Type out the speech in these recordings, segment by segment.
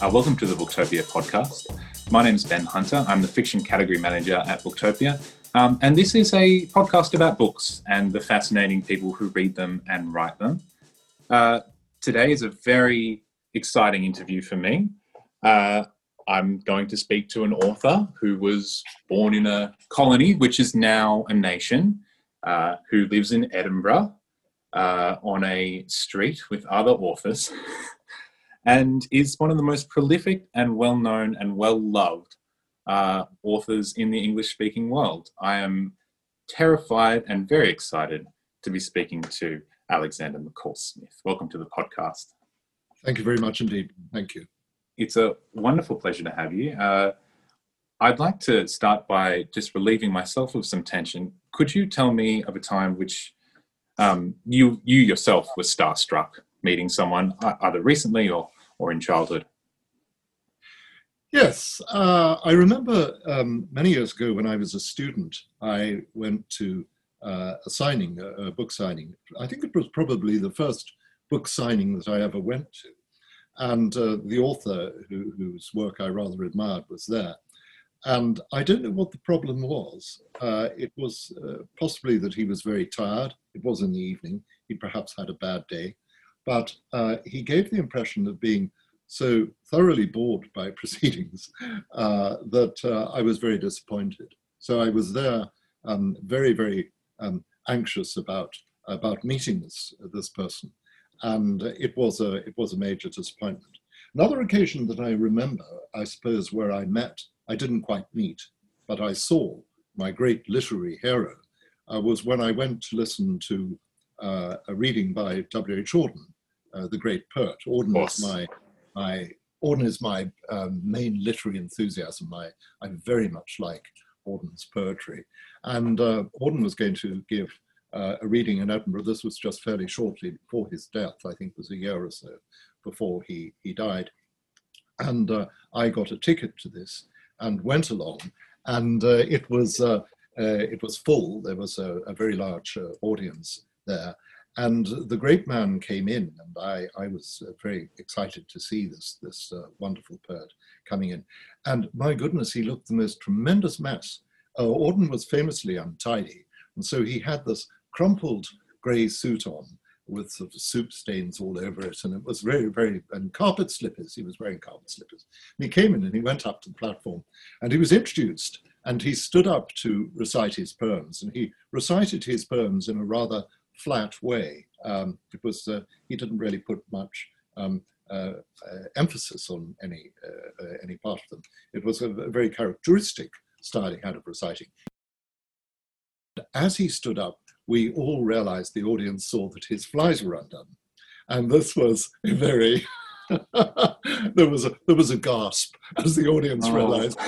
Uh, welcome to the Booktopia podcast. My name is Ben Hunter. I'm the fiction category manager at Booktopia. Um, and this is a podcast about books and the fascinating people who read them and write them. Uh, today is a very exciting interview for me. Uh, I'm going to speak to an author who was born in a colony, which is now a nation, uh, who lives in Edinburgh uh, on a street with other authors, and is one of the most prolific and well known and well loved uh, authors in the English speaking world. I am terrified and very excited to be speaking to Alexander McCall Smith. Welcome to the podcast. Thank you very much indeed. Thank you it's a wonderful pleasure to have you. Uh, I'd like to start by just relieving myself of some tension. Could you tell me of a time which um, you you yourself were starstruck meeting someone either recently or or in childhood? Yes, uh, I remember um, many years ago when I was a student, I went to uh, a signing, a, a book signing. I think it was probably the first book signing that I ever went to and uh, the author who, whose work I rather admired was there. And I don't know what the problem was. Uh, it was uh, possibly that he was very tired. It was in the evening. He perhaps had a bad day. But uh, he gave the impression of being so thoroughly bored by proceedings uh, that uh, I was very disappointed. So I was there um, very, very um, anxious about, about meeting this, this person and it was a it was a major disappointment. Another occasion that I remember, I suppose, where I met, I didn't quite meet, but I saw my great literary hero, uh, was when I went to listen to uh, a reading by W. H. Auden, uh, the great poet. Auden is my my Auden is my um, main literary enthusiasm. I I very much like Auden's poetry, and uh, Auden was going to give uh, a reading in Edinburgh. This was just fairly shortly before his death, I think it was a year or so before he, he died. And uh, I got a ticket to this and went along, and uh, it was uh, uh, it was full. There was a, a very large uh, audience there, and the great man came in, and I, I was uh, very excited to see this this uh, wonderful poet coming in. And my goodness, he looked the most tremendous mess. Uh, Auden was famously untidy, and so he had this crumpled grey suit on with sort of soup stains all over it. And it was very, very, and carpet slippers. He was wearing carpet slippers. And he came in and he went up to the platform and he was introduced and he stood up to recite his poems. And he recited his poems in a rather flat way. Um, it was, uh, he didn't really put much um, uh, emphasis on any, uh, uh, any part of them. It was a, very characteristic style he had of reciting. As he stood up, we all realized the audience saw that his flies were undone. And this was a very, there, was a, there was a gasp as the audience oh. realized.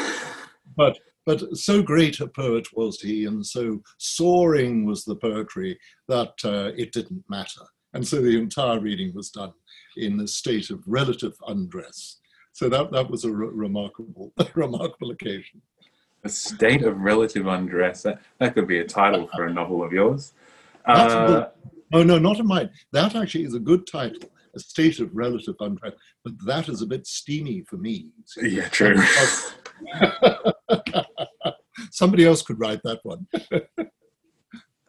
But, but so great a poet was he, and so soaring was the poetry that uh, it didn't matter. And so the entire reading was done in a state of relative undress. So that, that was a re- remarkable, remarkable occasion. A state of relative undress. That, that could be a title for a novel of yours. Uh, oh, no, not in mine. That actually is a good title, A State of Relative Undress, but that is a bit steamy for me. Yeah, true. Somebody else could write that one.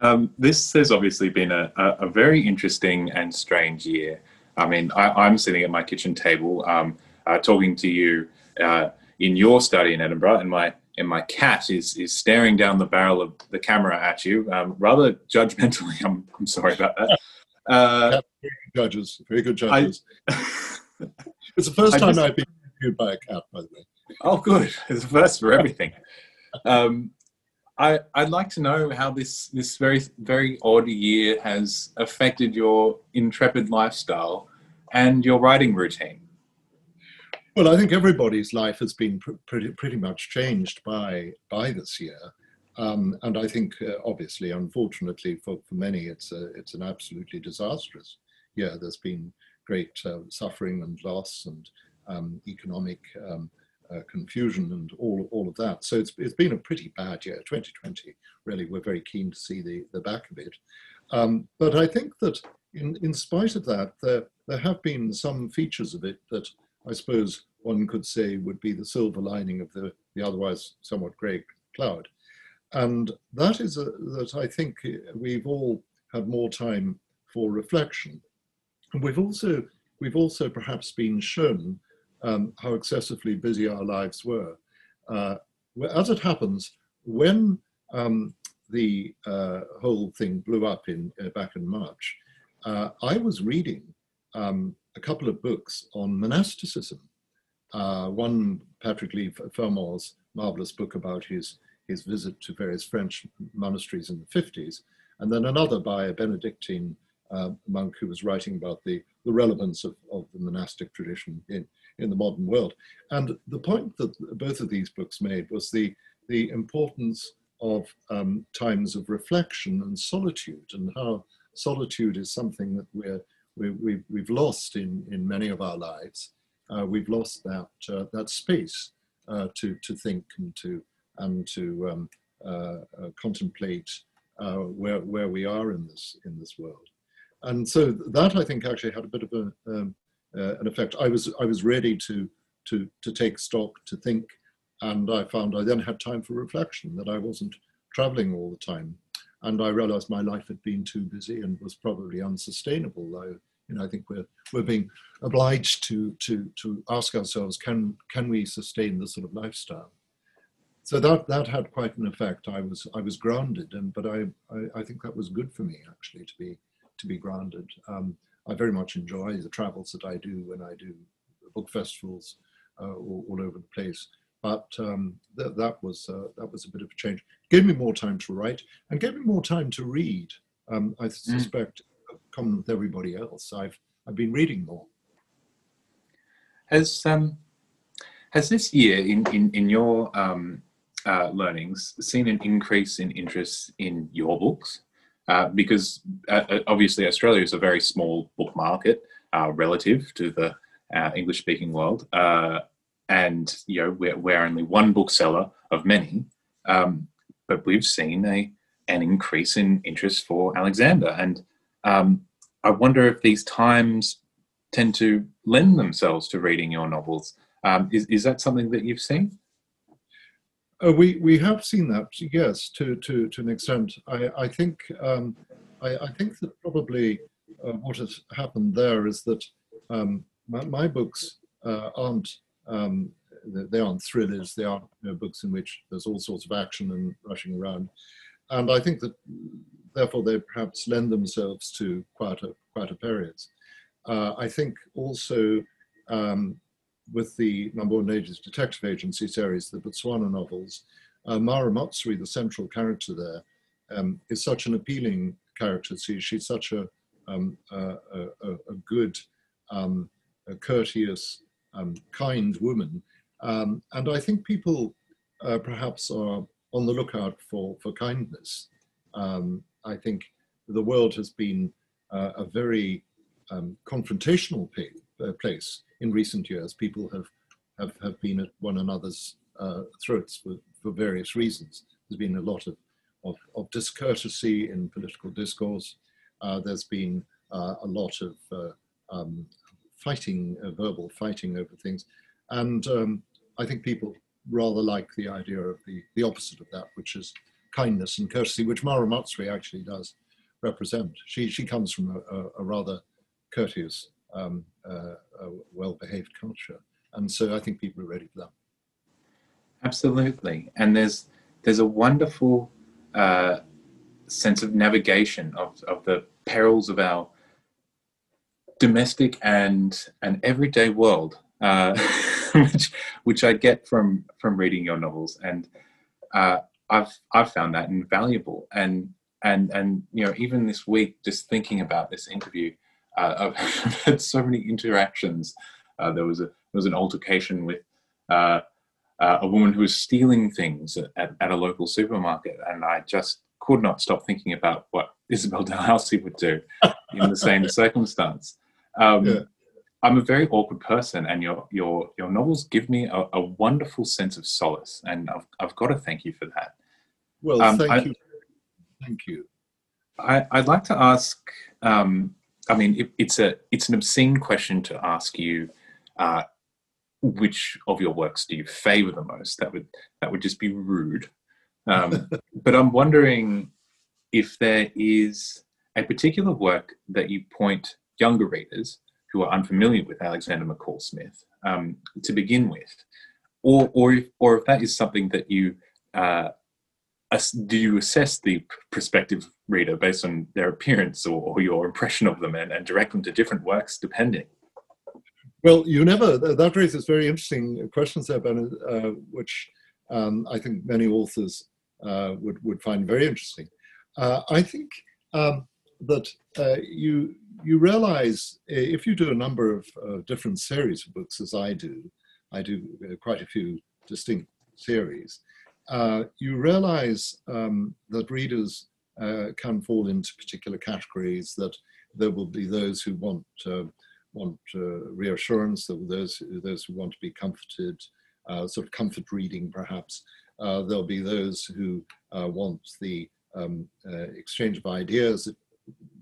um, this has obviously been a, a, very interesting and strange year. I mean, I, am sitting at my kitchen table um, uh, talking to you uh, in your study in Edinburgh, and my and my cat is is staring down the barrel of the camera at you, um, rather judgmentally. I'm I'm sorry about that. Uh, very good judges, very good judges. I, it's the first time just, I've been interviewed by a cat, by the way. Oh, good! It's the first for everything. Um, I I'd like to know how this this very very odd year has affected your intrepid lifestyle and your writing routine. Well, I think everybody's life has been pr- pretty, pretty much changed by, by this year. Um, and I think, uh, obviously, unfortunately for, for many, it's, a, it's an absolutely disastrous year. There's been great uh, suffering and loss and um, economic um, uh, confusion and all, all of that. So it's, it's been a pretty bad year. 2020, really, we're very keen to see the, the back of it. Um, but I think that in, in spite of that, there, there have been some features of it that I suppose one could say would be the silver lining of the, the otherwise somewhat grey cloud. And that is a, that I think we've all had more time for reflection. And we've also, we've also perhaps been shown um, how excessively busy our lives were. Uh, as it happens, when um, the uh, whole thing blew up in uh, back in March, uh, I was reading um, a couple of books on monasticism. Uh, one, Patrick Leigh Fermor's marvelous book about his, his visit to various French monasteries in the 50s, and then another by a Benedictine uh, monk who was writing about the, the relevance of, of the monastic tradition in, in the modern world. And the point that both of these books made was the, the importance of um, times of reflection and solitude, and how solitude is something that we're, we, we, we've lost in, in many of our lives. Uh, we've lost that, uh, that space uh, to, to think and to, and to um, uh, uh, contemplate uh, where, where we are in this, in this world. And so that I think actually had a bit of a, um, an effect. I was, I was ready to, to, to take stock, to think, and I found I then had time for reflection, that I wasn't traveling all the time. And I realized my life had been too busy and was probably unsustainable. Though, you know, I think we're, we're being obliged to, to, to ask ourselves, can, can we sustain this sort of lifestyle? So that, that had quite an effect. I was, I was grounded, and, but I, I, I think that was good for me actually to be, to be grounded. Um, I very much enjoy the travels that I do when I do book festivals uh, all, all, over the place but um, th- that was uh, that was a bit of a change. Gave me more time to write and gave me more time to read. Um, I mm. suspect, mm. common with everybody else, I've I've been reading more. Has um, has this year in in in your um, uh, learnings seen an increase in interest in your books? Uh, because uh, uh obviously Australia is a very small book market uh, relative to the uh, English speaking world and you know we're, we're only one bookseller of many, um, but we've seen a an increase in interest for Alexander, and um, I wonder if these times tend to lend themselves to reading your novels. Um, is is that something that you've seen? Uh, we we have seen that, yes, to to to an extent. I I think um, I, I, think that probably uh, what has happened there is that um, my, my, books uh, aren't um, they aren't thrillers, they aren't you know, books in which there's all sorts of action and rushing around. And I think that therefore they perhaps lend themselves to quieter, quieter periods. Uh, I think also um, with the Number One Ladies Detective Agency series, the Botswana novels, uh, Mma Ramotswe, the central character there, um, is such an appealing character. She's such a, um, a, a, a, good, um, a courteous, um, kind woman. Um, and I think people uh, perhaps are on the lookout for, for kindness. Um, I think the world has been uh, a very confrontational place in recent years. People have, have, have been at one another's uh, throats for, for various reasons. There's been a lot of, of, of discourtesy in political discourse. Uh, there's been uh, a lot of um, fighting, uh, verbal fighting over things. And um, I think people rather like the idea of the, the opposite of that, which is kindness and courtesy, which Mma Ramotswe actually does represent. She, she comes from a, a, a rather courteous, um, uh, well-behaved culture. And so I think people are ready for that. Absolutely. And there's, there's a wonderful uh, sense of navigation of, of the perils of our domestic and an everyday world, uh, which which I get from from reading your novels, and uh, I've I've found that invaluable. And and and you know, even this week, just thinking about this interview, I've had so many interactions. Uh, there was a there was an altercation with. Uh, uh, a woman who was stealing things at, at a local supermarket, and I just could not stop thinking about what Isabel Dalhousie would do in the same circumstance. Um, yeah. I'm a very awkward person, and your your your novels give me a, a, wonderful sense of solace, and I've I've got to thank you for that. Well, um, thank I, you. Thank you. I, would like to ask. Um, I mean, it, it's a it's an obscene question to ask you. Uh, which of your works do you favor the most? That would that would just be rude. Um, but I'm wondering if there is a particular work that you point younger readers who are unfamiliar with Alexander McCall Smith um, to begin with, or or if, or if that is something that you uh, do you assess the prospective reader based on their appearance or, or your impression of them and, and direct them to different works depending? Well, you never, that raises very interesting questions there, uh, which um, I think many authors uh, would, would find very interesting. Uh, I think um, that uh, you, you realize if you do a number of different series of books, as I do, I do uh, quite a few distinct series, uh, you realize um, that readers can fall into particular categories that there will be those who want want uh, reassurance, there those, those who want to be comforted, uh, sort of comfort reading perhaps. Uh, there'll be those who want the um, exchange of ideas that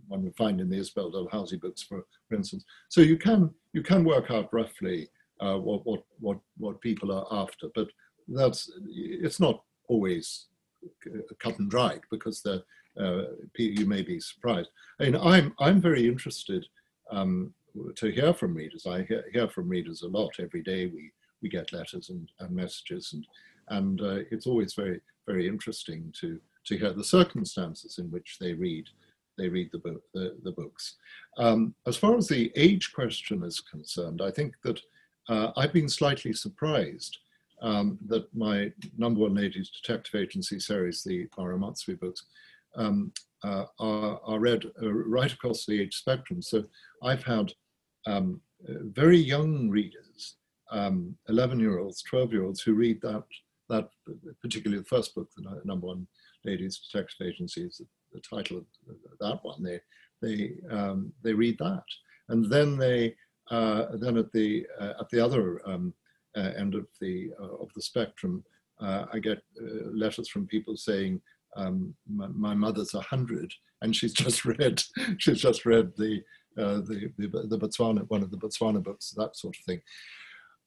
one would find in the Isabel Dalhousie books, for, for instance. So you can, you can work out roughly what, what, what, what people are after, but that's, it's not always cut and dried because the, uh, you may be surprised. I mean, I'm I'm very interested um, to hear from readers. I hear, hear, from readers a lot every day. We we get letters and, and messages, and and uh, it's always very very interesting to to hear the circumstances in which they read they read the book the, the books. Um, as far as the age question is concerned, I think that uh, I've been slightly surprised um, that my number one ladies detective agency series, the Mma Ramotswe books, um, uh, are, are, read uh, right across the age spectrum. So I've had um, very young readers, um, 11 year olds, 12 year olds who read that, that particularly the first book, the number one ladies detective agency is the, the title of that one. They, they, um, they read that. And then they, uh, then at the, uh, at the other um, uh, end of the, uh, of the spectrum, uh, I get letters from people saying, um, my, my, mother's a hundred, and she's just read she's just read the, uh, the, the, the Botswana one of the Botswana books, that sort of thing.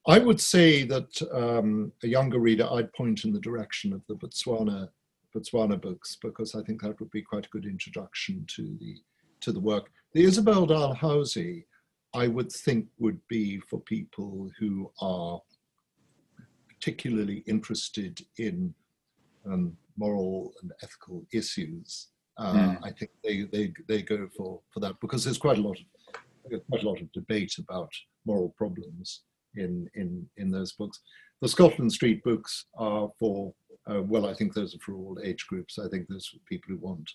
I would say that um, a younger reader, I'd point in the direction of the Botswana Botswana books because I think that would be quite a good introduction to the to the work. The Isabel Dalhousie, I would think, would be for people who are particularly interested in um, moral and ethical issues, uh, mm. I think they, they, they go for, for that because there's quite a lot of quite a lot of debate about moral problems in in in those books. The Scotland Street books are for uh, well, I think those are for all age groups. I think those are people who want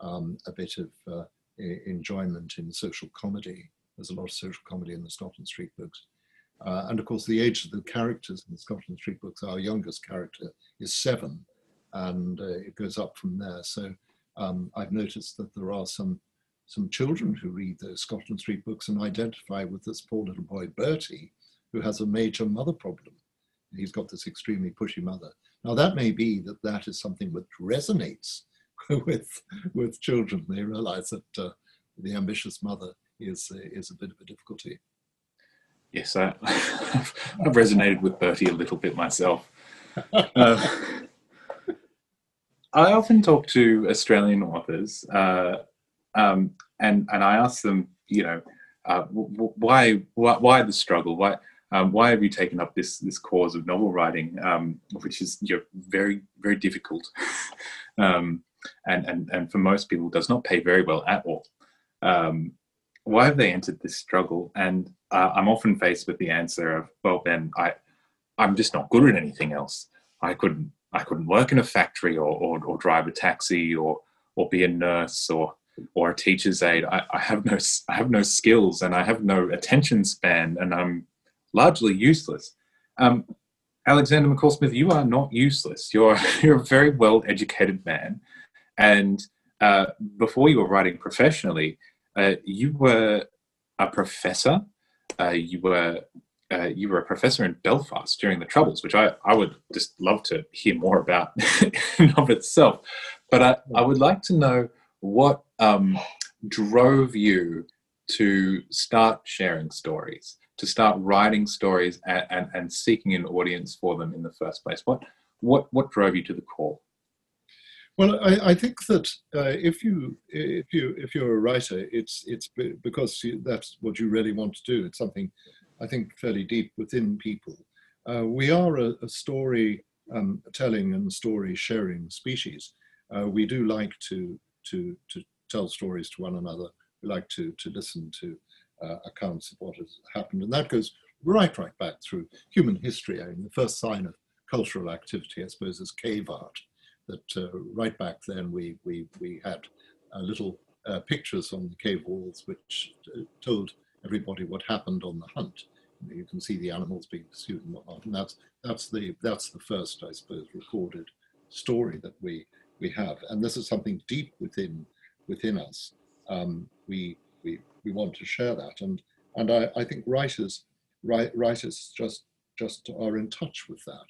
um, a bit of uh, enjoyment in social comedy. There's a lot of social comedy in the Scotland Street books. Uh, and of course, the age of the characters in the Scotland Street books, our youngest character is seven and uh, it goes up from there. So um, I've noticed that there are some some children who read those Scotland Street books and identify with this poor little boy Bertie, who has a major mother problem. He's got this extremely pushy mother. Now that may be that that is something which resonates with with children. They realise that uh, the ambitious mother is uh, is a bit of a difficulty. Yes, I, I've resonated with Bertie a little bit myself. Uh, I often talk to Australian authors, uh, um, and and I ask them, you know, uh, why, why why the struggle? Why um, why have you taken up this this cause of novel writing, um, which is you know, very very difficult, um, and and and for most people does not pay very well at all. Um, why have they entered this struggle? And uh, I'm often faced with the answer of, well, Ben, I I'm just not good at anything else. I couldn't I couldn't work in a factory or, or, or drive a taxi or, or be a nurse or, or a teacher's aide. I, I, have no, I have no skills and I have no attention span and I'm largely useless. Um, Alexander McCall Smith, you are not useless. You're, you're a very well educated man. And uh, before you were writing professionally, uh, you were a professor, uh, you were uh, you were a professor in Belfast during the Troubles, which I, I would just love to hear more about in of itself. But I, I would like to know what um, drove you to start sharing stories, to start writing stories and, and, and seeking an audience for them in the first place? What what what drove you to the call? Well, I, I think that uh, if you if you if you're a writer, it's it's because that's what you really want to do. It's something I think fairly deep within people. Uh, we are a, a story um, telling and story sharing species. Uh, we do like to to to tell stories to one another. We like to to listen to uh, accounts of what has happened, and that goes right right back through human history. I mean, the first sign of cultural activity, I suppose, is cave art. That uh, right back then we we we had little uh, pictures on the cave walls which uh, told everybody what happened on the hunt. You can see the animals being pursued and whatnot, and that's that's the that's the first, I suppose, recorded story that we we have, and this is something deep within within us. Um, we we we want to share that, and and I, I think writers write, writers just just are in touch with that.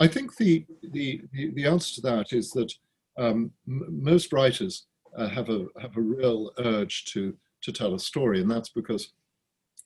I think the the the, answer to that is that um, m- most writers uh, have a have a real urge to to tell a story, and that's because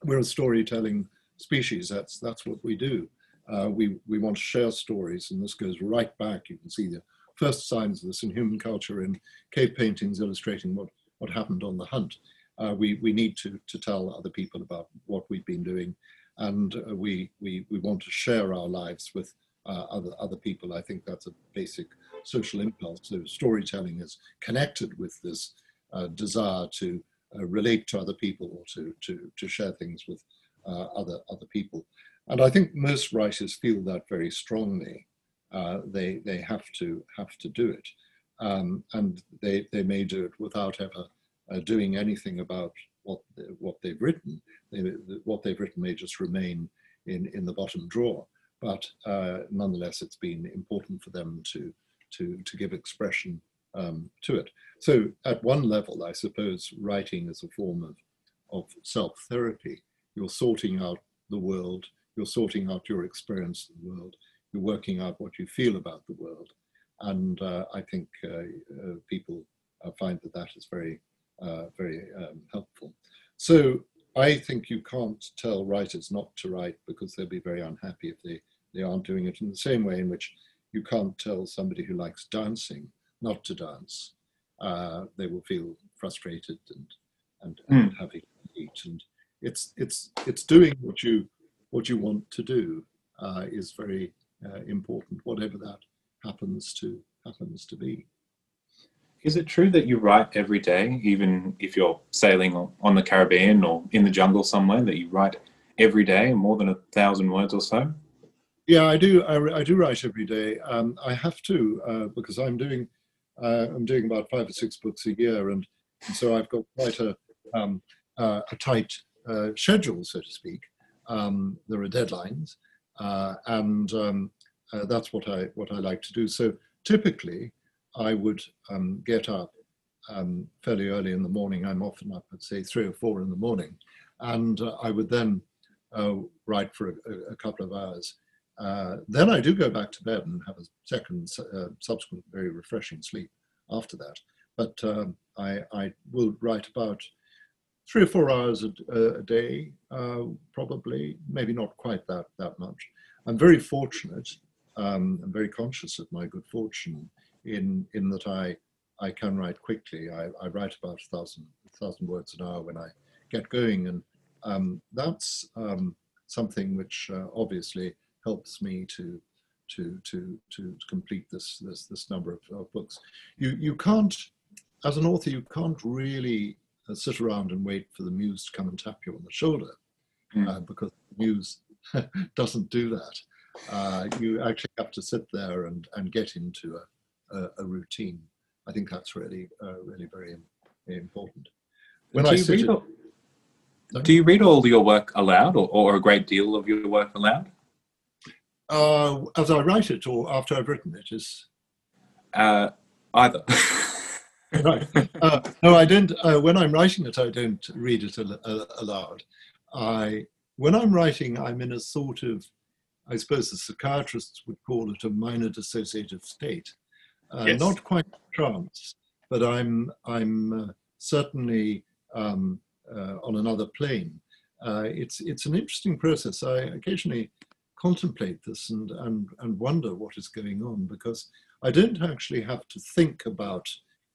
we're a storytelling species. That's that's what we do. Uh, we we want to share stories, and this goes right back. You can see the first signs of this in human culture in cave paintings illustrating what what happened on the hunt. Uh, we we need to to tell other people about what we've been doing, and uh, we we we want to share our lives with uh, other other people. I think that's a basic social impulse. So storytelling is connected with this uh, desire to uh, relate to other people or to to to share things with uh, other other people. And I think most writers feel that very strongly. Uh, they they have to have to do it, um, and they they may do it without ever uh, doing anything about what what they've written. They, what they've written may just remain in in the bottom drawer. But uh, nonetheless, it's been important for them to to to give expression um, to it. So at one level, I suppose writing is a form of of self therapy you're sorting out the world, you're sorting out your experience of the world, you're working out what you feel about the world. And uh, I think uh, uh, people uh, find that that is very, uh, very um, helpful. So I think you can't tell writers not to write because they'll be very unhappy if they, they aren't doing it in the same way in which you can't tell somebody who likes dancing not to dance. Uh, they will feel frustrated and, and, and mm. having to eat. And it's it's it's doing what you what you want to do uh, is very uh, important, whatever that happens to happens to be. Is it true that you write every day, even if you're sailing on the Caribbean or in the jungle somewhere, that you write every day, more than a thousand words or so? Yeah, I do. I, I do write every day. Um, I have to uh, because I'm doing uh, I'm doing about five or six books a year, and, and so I've got quite a um, uh, a tight uh, schedule, so to speak. Um, there are deadlines, uh, and um, uh, that's what I what I like to do. So typically, I would um, get up um, fairly early in the morning. I'm often up at say three or four in the morning, and I would then write for a, a, couple of hours. Uh, then I do go back to bed and have a second subsequent very refreshing sleep after that. But um, I, I will write about three or four hours a, a day, uh, probably, maybe not quite that, that much. I'm very fortunate. Um, I'm very conscious of my good fortune in, in that I, I can write quickly. I, I write about a thousand, thousand words an hour when I get going. And um, that's um, something which uh, obviously helps me to, to, to, to complete this, this, this number of, of books. You, you can't, as an author, you can't really uh, sit around and wait for the muse to come and tap you on the shoulder mm. uh, because the muse doesn't do that. Uh, you actually have to sit there and, and get into a, a, a routine. I think that's really, uh, really very, important. When do I you read all, do you read all your work aloud or, or a great deal of your work aloud? Uh, as I write it or after I've written it is? Uh, either. right. Uh, no, I don't. Uh, when I'm writing it, I don't read it al- al- aloud. I, when I'm writing, I'm in a sort of, I suppose the psychiatrists would call it a minor dissociative state. Uh, yes. Not quite trance, but I'm I'm uh, certainly um, uh, on another plane. uh, it's it's an interesting process. I occasionally contemplate this and, and and wonder what is going on because I don't actually have to think about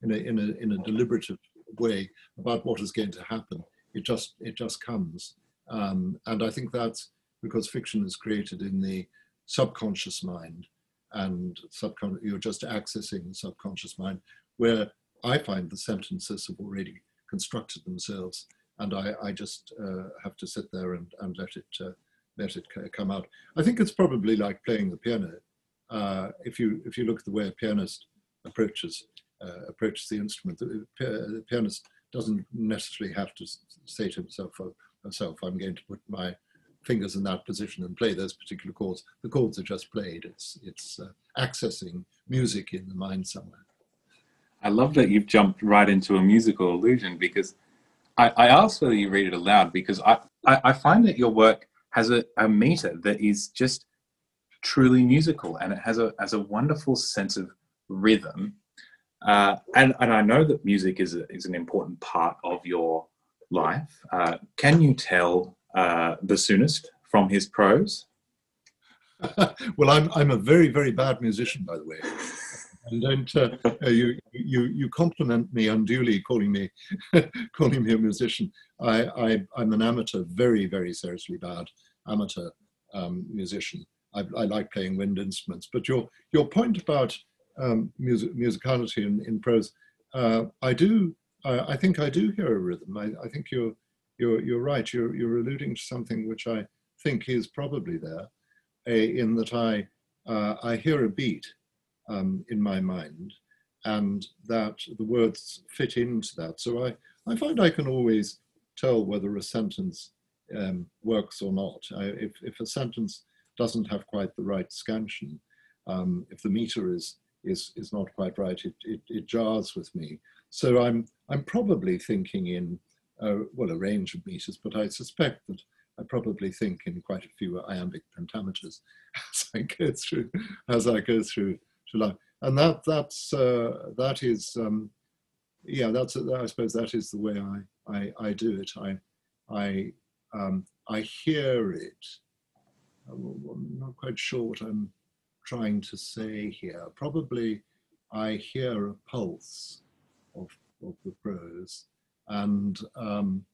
in a in a in a deliberative way about what is going to happen. It just it just comes, um, and I think that's because fiction is created in the subconscious mind, and subcon- you're just accessing the subconscious mind, where I find the sentences have already constructed themselves, and I, I just uh, have to sit there and, and let it uh, let it come out. I think it's probably like playing the piano. Uh, if you if you look at the way a pianist approaches uh, approaches the instrument, the, the, pianist doesn't necessarily have to say to himself or herself, "I'm going to put my fingers in that position and play those particular chords." The chords are just played. It's it's uh, accessing music in the mind somewhere. I love that you've jumped right into a musical illusion because I, I asked whether you read it aloud because I, I, I find that your work has a, a meter that is just truly musical and it has a has a wonderful sense of rhythm. Uh, and, and I know that music is, a, is an important part of your life. Uh, can you tell uh, bassoonist from his prose? well, I'm, I'm a very, very bad musician, by the way and don't uh, uh, you you you compliment me unduly calling me calling me a musician I, I i'm an amateur very very seriously bad amateur um, musician. I, I, like playing wind instruments. But your your point about um, music, musicality in, in prose uh, i do I, I, think i do hear a rhythm. I, I think you're you're you're right. You're you're alluding to something which i think is probably there a, in that i uh, i hear a beat um, in my mind, and that the words fit into that. So I, I find I can always tell whether a sentence um, works or not. I, if, if a sentence doesn't have quite the right scansion, um, if the meter is, is, is not quite right, it, it, it, jars with me. So I'm, I'm probably thinking in, uh, well, a range of meters, but I suspect that I probably think in quite a few iambic pentameters as I go through, as I go through July, and that that's uh, that is um, yeah that's I suppose that is the way I I, I do it. I I um, I hear it. I'm not quite sure what I'm trying to say here. Probably I hear a pulse of of the prose, and um,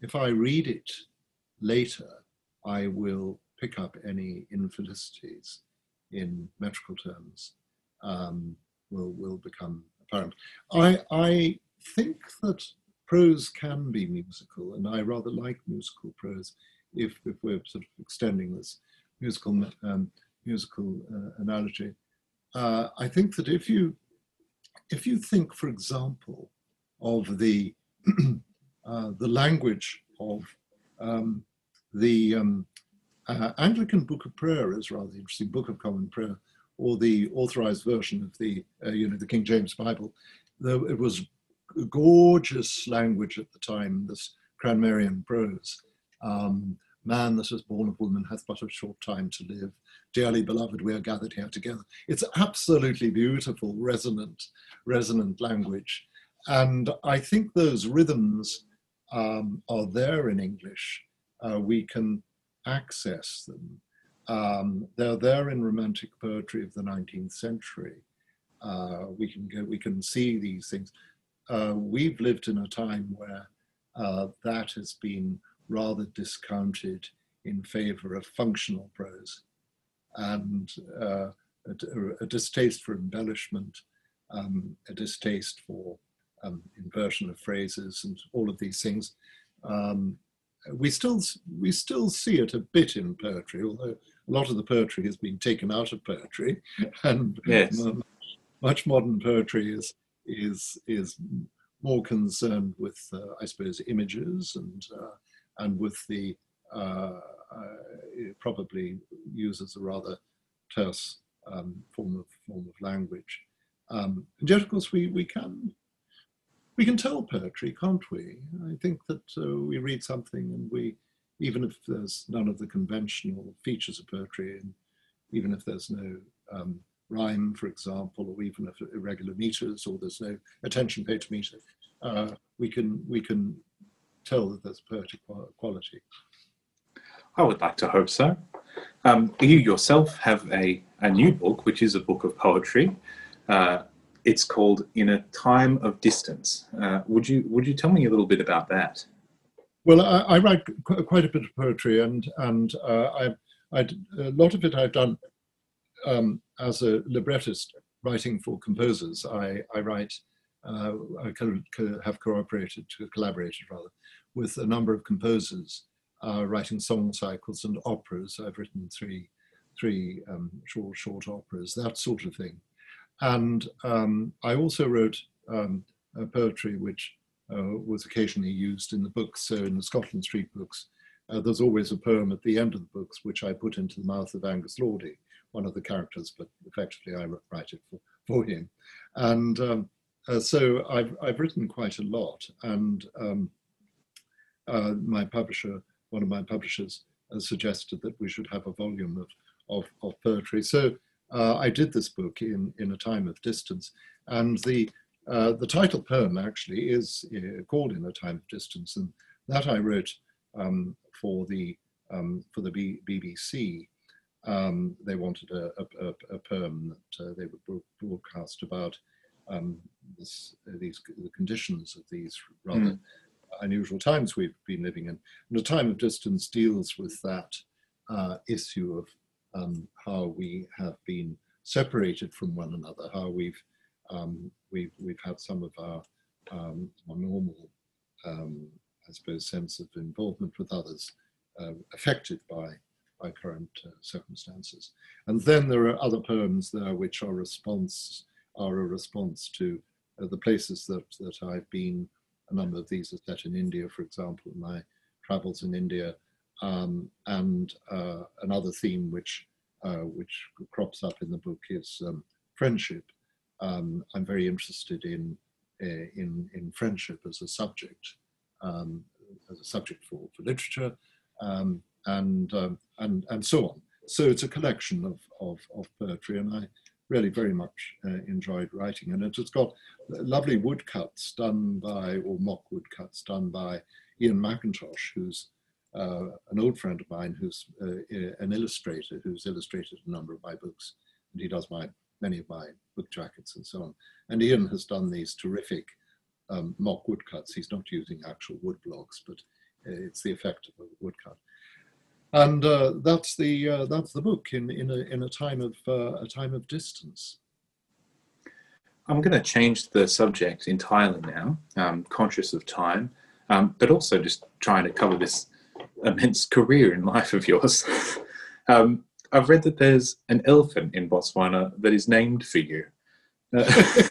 if I read it later, I will pick up any infelicities in metrical terms um, will will become apparent. I I think that prose can be musical, and I rather like musical prose. If if we're sort of extending this musical um, musical uh, analogy, uh, I think that if you if you think, for example, of the uh, the language of um, the um, uh, Anglican Book of Prayer is rather interesting. Book of Common Prayer or the authorized version of the, uh, you know, the King James Bible. Though it was gorgeous language at the time, this Cranmerian prose. Um, Man that is born of woman hath but a short time to live. Dearly beloved, we are gathered here together. It's absolutely beautiful, resonant, resonant language. And I think those rhythms um, are there in English. Uh, we can access them. Um, they're there in Romantic poetry of the 19th century. Uh, we can go, we can see these things. Uh, we've lived in a time where uh, that has been rather discounted in favor of functional prose and uh, a, a, distaste for embellishment, um, a distaste for um, inversion of phrases and all of these things. Um, we still we still see it a bit in poetry, although a lot of the poetry has been taken out of poetry, and yes. much modern poetry is is is more concerned with, uh, I suppose, images and uh, and with the uh, uh probably uses a rather terse um, form of form of language. Um, and yet, of course, we we can we can tell poetry, can't we? I think that uh, we read something and we even if there's none of the conventional features of poetry, and even if there's no um, rhyme, for example, or even if irregular meters, or there's no attention paid to meter, uh, we can we can tell that there's poetic quality. I would like to hope so. Um, you yourself have a, a new book, which is a book of poetry. Uh, it's called In a Time of Distance. Uh, would you would you tell me a little bit about that? Well, I, I write qu- quite a bit of poetry, and and uh, I, I a lot of it I've done um, as a librettist, writing for composers. I I write. Uh, I kind of have cooperated, collaborated rather, with a number of composers, uh, writing song cycles and operas. I've written three, three um, short short operas, that sort of thing. And um, I also wrote um, poetry which uh, was occasionally used in the books. So in the Scotland Street books, uh, there's always a poem at the end of the books which I put into the mouth of Angus Lordie, one of the characters, but effectively I write it for, for him. And um, uh, so I've, I've written quite a lot. And um, uh, my publisher, one of my publishers, uh, suggested that we should have a volume of, of, of poetry. So uh, I did this book in, in a time of distance. And the, uh, the title poem actually is uh, called In a Time of Distance. And that I wrote um, for the, um, for the BBC. Um, they wanted a, a, a poem that uh, they would broadcast about um, this, these the conditions of these rather mm. unusual times we've been living in. And a time of distance deals with that uh, issue of um, how we have been separated from one another, how we've um, we've we've had some of our, um, our normal, um, I suppose, sense of involvement with others uh, affected by by current uh, circumstances. And then there are other poems there which are response are a response to uh, the places that that I've been. A number of these are set in India, for example, my travels in India um, and uh, another theme which uh, which crops up in the book is um, friendship. Um, I'm very interested in, uh, in in friendship as a subject, um, as a subject for, for literature, um, and um, and and so on. So it's a collection of, of, of poetry, and I really very much uh, enjoyed writing. And it has got lovely woodcuts done by, or mock woodcuts done by Iain McIntosh, who's uh, an old friend of mine who's uh, an illustrator who's illustrated a number of my books, and he does my many of my book jackets and so on. And Iain has done these terrific um, mock woodcuts. He's not using actual wood blocks, but uh, it's the effect of a woodcut. And uh, that's the uh, that's the book in in a in a time of uh, a time of distance. I'm going to change the subject entirely now, um, conscious of time, um, but also just trying to cover this immense career in life of yours. um, I've read that there's an elephant in Botswana that is named for you. Uh,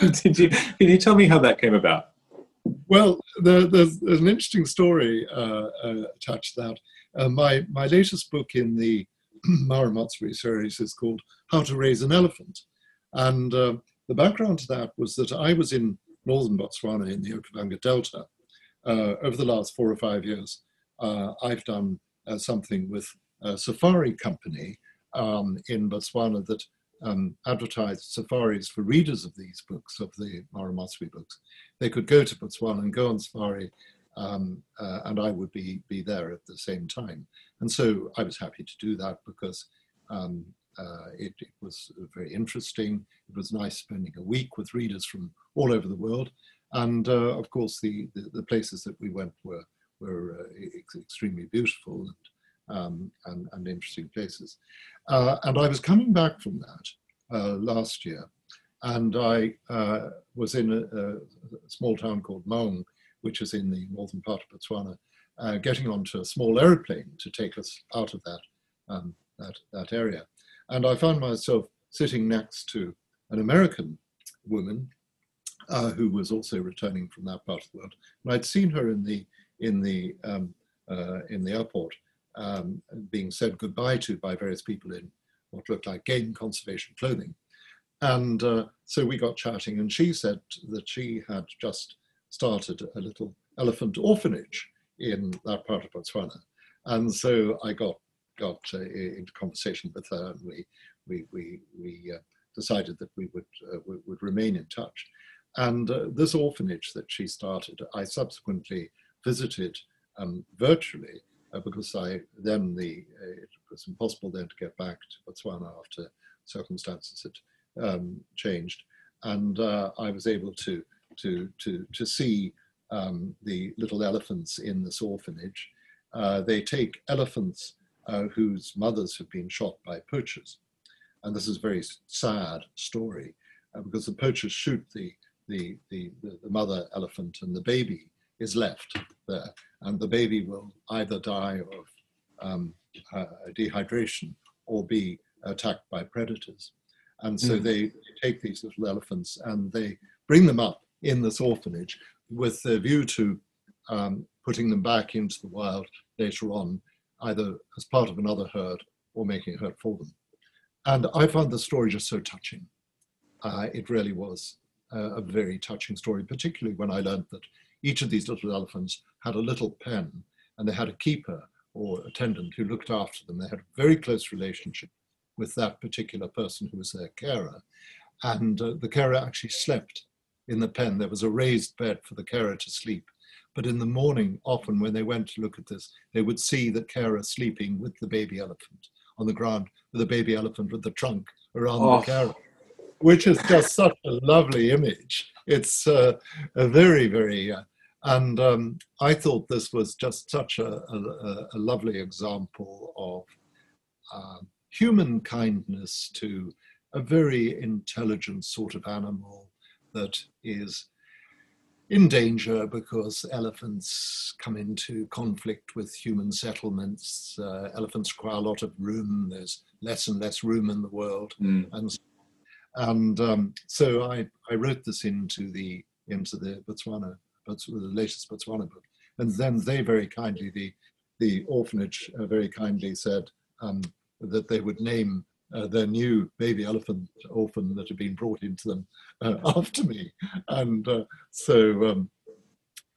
did you? Can you tell me how that came about? Well, there, there's, there's, an interesting story uh, uh, attached to that. Uh, my my latest book in the Mma Ramotswe series is called How to Raise an Elephant, and uh, the background to that was that I was in northern Botswana in the Okavango Delta uh, over the last four or five years, uh, I've done uh, something with a safari company um, in Botswana that um, advertised safaris for readers of these books, of the Mma Ramotswe books. They could go to Botswana and go on safari, um, uh, and I would be, be there at the same time. And so I was happy to do that because um, uh, it, it, was very interesting. It was nice spending a week with readers from all over the world. And uh, of course, the, the, the, places that we went were were uh, extremely beautiful and, um, and, and, interesting places. Uh, and I was coming back from that uh, last year, and I was in a, a, small town called Maun, which is in the northern part of Botswana, uh, getting onto a small aeroplane to take us out of that, um, that, that area. And I found myself sitting next to an American woman uh, who was also returning from that part of the world. And I'd seen her in the in the um, uh, in the airport, um, being said goodbye to by various people in what looked like game conservation clothing. And uh, so we got chatting, and she said that she had just started a little elephant orphanage in that part of Botswana. And so I got got uh, into conversation with her, and we we we, we uh, decided that we would uh, we would remain in touch. And uh, this orphanage that she started, I subsequently visited um, virtually uh, because I then the it was impossible then to get back to Botswana after circumstances had um, changed, and I was able to to to to see um, the little elephants in this orphanage. they take elephants whose mothers have been shot by poachers, and this is a very sad story because the poachers shoot the the, the, the, mother elephant and the baby is left there. And the baby will either die of um, uh, dehydration or be attacked by predators. And so mm. they take these little elephants and they bring them up in this orphanage with the view to um, putting them back into the wild later on, either as part of another herd or making a herd for them. And I found the story just so touching. Uh, it really was a very touching story, particularly when I learned that each of these little elephants had a little pen and they had a keeper or attendant who looked after them. They had a very close relationship with that particular person who was their carer. And uh, the carer actually slept in the pen. There was a raised bed for the carer to sleep. But in the morning, often when they went to look at this, they would see the carer sleeping with the baby elephant on the ground, with the baby elephant with the trunk around oh. the carer which is just such a lovely image. It's uh, a very, very, uh, and um, I thought this was just such a, a, a lovely example of uh, human kindness to a very intelligent sort of animal that is in danger because elephants come into conflict with human settlements. Uh, elephants require a lot of room. There's less and less room in the world, mm. and and um, so I, I wrote this into the into the Botswana, the latest Botswana book. And then they very kindly, the the orphanage uh, very kindly said um, that they would name uh, their new baby elephant orphan that had been brought into them uh, after me. And uh, so um,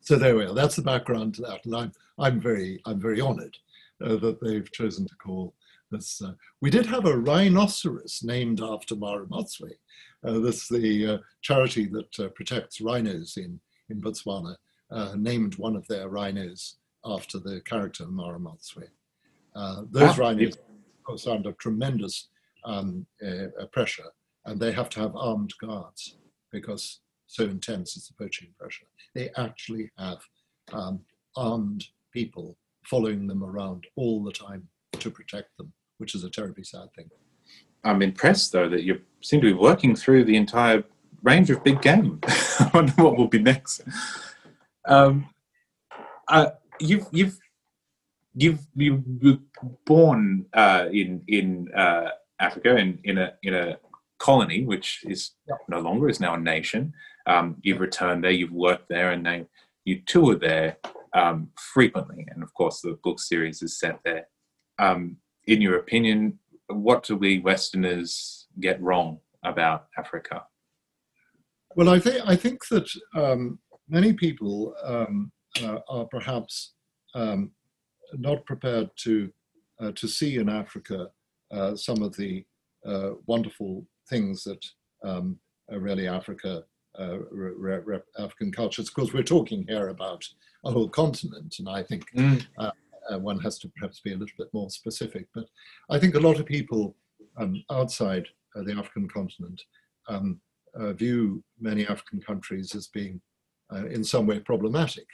so there we are. That's the background to that, and I'm I'm very I'm very honoured uh, that they've chosen to call this, uh, we did have a rhinoceros named after Mma Ramotswe. Uh, this the uh, charity that uh, protects rhinos in, in Botswana, uh, named one of their rhinos after the character Mma Ramotswe. Uh, those ah, rhinos, of course, are under tremendous um, pressure, and they have to have armed guards because so intense is the poaching pressure. They actually have um, armed people following them around all the time to protect them which is a terribly sad thing. I'm impressed though that you seem to be working through the entire range of big game. I wonder what will be next. Um, uh, you've you've you've you were born uh, in in uh, Africa in in a in a colony which is no longer is now a nation. Um, you've returned there, you've worked there, and now you tour there um, frequently. And of course, the book series is set there. Um, in your opinion, what do we Westerners get wrong about Africa? Well, I think I think that um, many people um, uh, are perhaps um, not prepared to uh, to see in Africa uh, some of the uh, wonderful things that um, really Africa uh, re- re- African cultures. Because we're talking here about a whole continent, and I think mm. Uh, uh, one has to perhaps be a little bit more specific. But I think a lot of people um, outside uh, the African continent um, uh, view many African countries as being uh, in some way problematic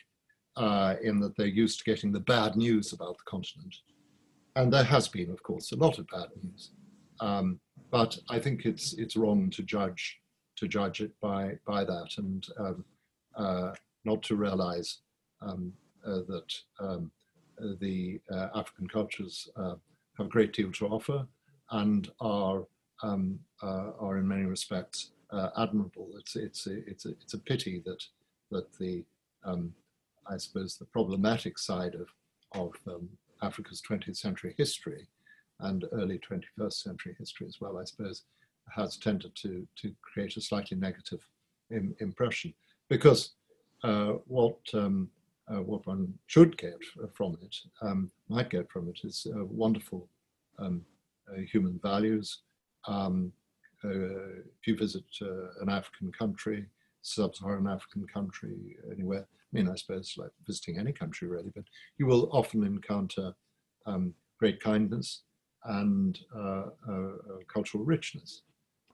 uh, in that they're used to getting the bad news about the continent. And there has been, of course, a lot of bad news. Um, but I think it's it's wrong to judge to judge it by by that and um, uh, not to realize um, that um, the uh, African cultures uh, have a great deal to offer and are um, uh, are in many respects admirable. It's it's a, it's a, it's a pity that that the um, I suppose the problematic side of of Africa's 20th century history and early 21st century history as well, I suppose, has tended to to create a slightly negative Im- impression because uh, what um, uh, what one should get from it, um, might get from it, is uh, wonderful um, uh, human values. Um, uh, if you visit uh, an African country, sub-Saharan African country, anywhere, I mean, I suppose like visiting any country really, but you will often encounter um, great kindness and uh, uh, cultural richness,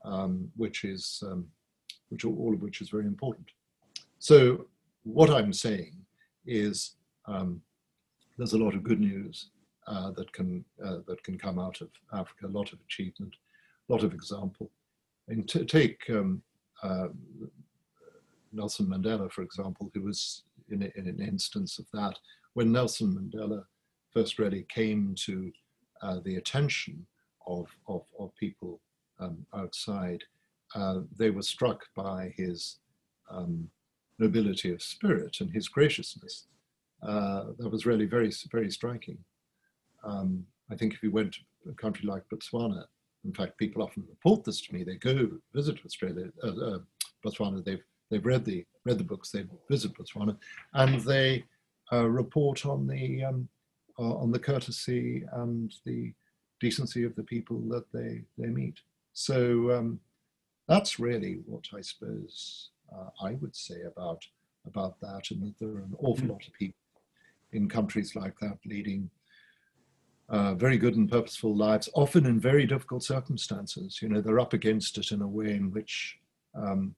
um, which is um, which all of which is very important. So what I'm saying is um, there's a lot of good news uh, that can uh, that can come out of Africa, a lot of achievement, a lot of example. And to take um, uh, Nelson Mandela, for example, who was in, in, an instance of that, when Nelson Mandela first really came to uh, the attention of, of, of people um, outside, uh, they were struck by his um, nobility of spirit and his graciousness. Uh, that was really very, very striking. Um, I think if you went to a country like Botswana, in fact, people often report this to me. They go visit Australia, uh, uh, Botswana. They've they've read the read the books. They visit Botswana, and they uh, report on the um, uh, on the courtesy and the decency of the people that they they meet. So um, that's really what I suppose uh, I would say about about that, and that there are an awful lot of people in countries like that leading uh, very good and purposeful lives, often in very difficult circumstances. You know, they're up against it in a way in which um,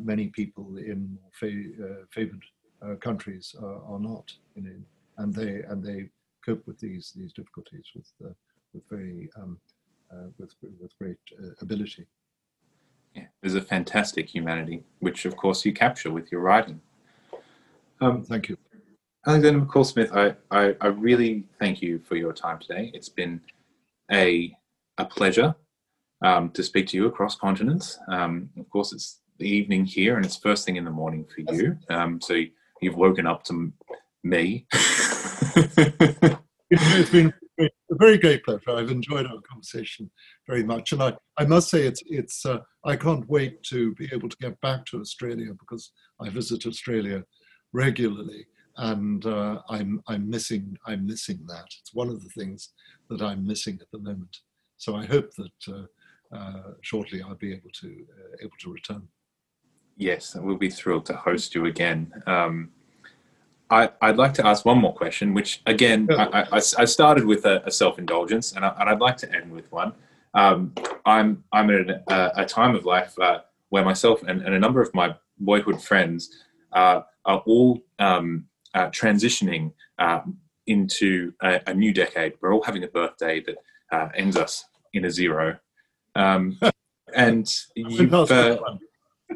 many people in fa- uh, favored uh, countries are, are, not. You know, and they and they cope with these these difficulties with uh, with very um, with with great ability. Yeah, there's a fantastic humanity, which of course you capture with your writing. Um, Thank you. Alexander McCall Smith, I, I, I, really thank you for your time today. It's been a, a pleasure um, to speak to you across continents. Um, of course, it's the evening here and it's first thing in the morning for you. Um, so you've woken up to me. it's been a very great pleasure. I've enjoyed our conversation very much, and I, I must say it's it's uh, I can't wait to be able to get back to Australia because I visit Australia regularly, and uh, I'm I'm missing I'm missing that. It's one of the things that I'm missing at the moment. So I hope that uh, uh, shortly I'll be able to uh, able to return. Yes, we'll be thrilled to host you again. Um, I, would like to ask one more question, which again, I, I, I started with a, a self-indulgence, and, I, would like to end with one. Um, I'm I'm at a, a time of life uh, where myself and, and, a number of my boyhood friends uh, are all um, uh, transitioning uh, into a, a, new decade. We're all having a birthday that uh, ends us in a zero, um, and you've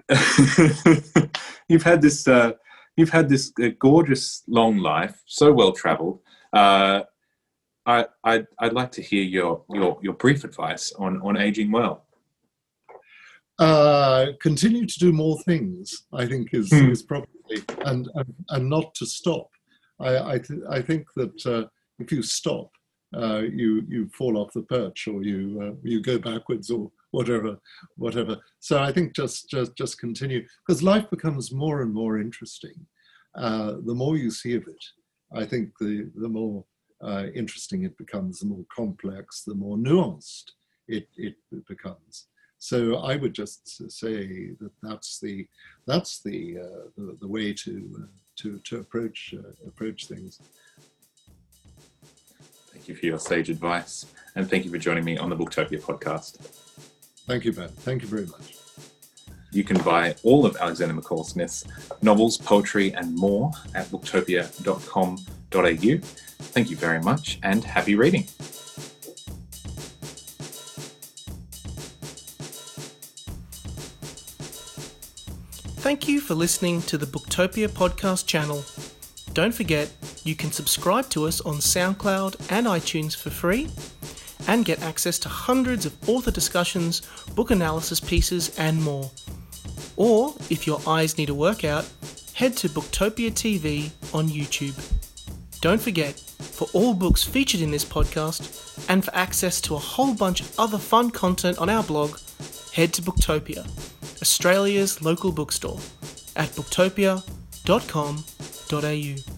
you've had this you've had this gorgeous long life, so well travelled. I, I'd, I'd like to hear your, your, your brief advice on, on aging well. Uh, continue to do more things, I think, is, hmm. is probably and, and, and not to stop. I, I, th- I think that uh, if you stop, uh, you you fall off the perch or you uh, you go backwards or whatever whatever. So I think just just just continue because life becomes more and more interesting. Uh, the more you see of it, I think the the more uh, interesting it becomes, the more complex, the more nuanced it it becomes. So I would just say that that's the that's the uh, the, the, way to uh, to to approach uh, approach things. Thank you for your sage advice, and thank you for joining me on the Booktopia podcast. Thank you, Ben. Thank you very much. You can buy all of Alexander McCall Smith's novels, poetry, and more at booktopia.com.au. Thank you very much, and happy reading. Thank you for listening to the Booktopia podcast channel. Don't forget, you can subscribe to us on SoundCloud and iTunes for free and get access to hundreds of author discussions, book analysis pieces, and more. Or, if your eyes need a workout, head to Booktopia TV on YouTube. Don't forget, for all books featured in this podcast and for access to a whole bunch of other fun content on our blog, head to Booktopia. Australia's local bookstore at booktopia.com.au.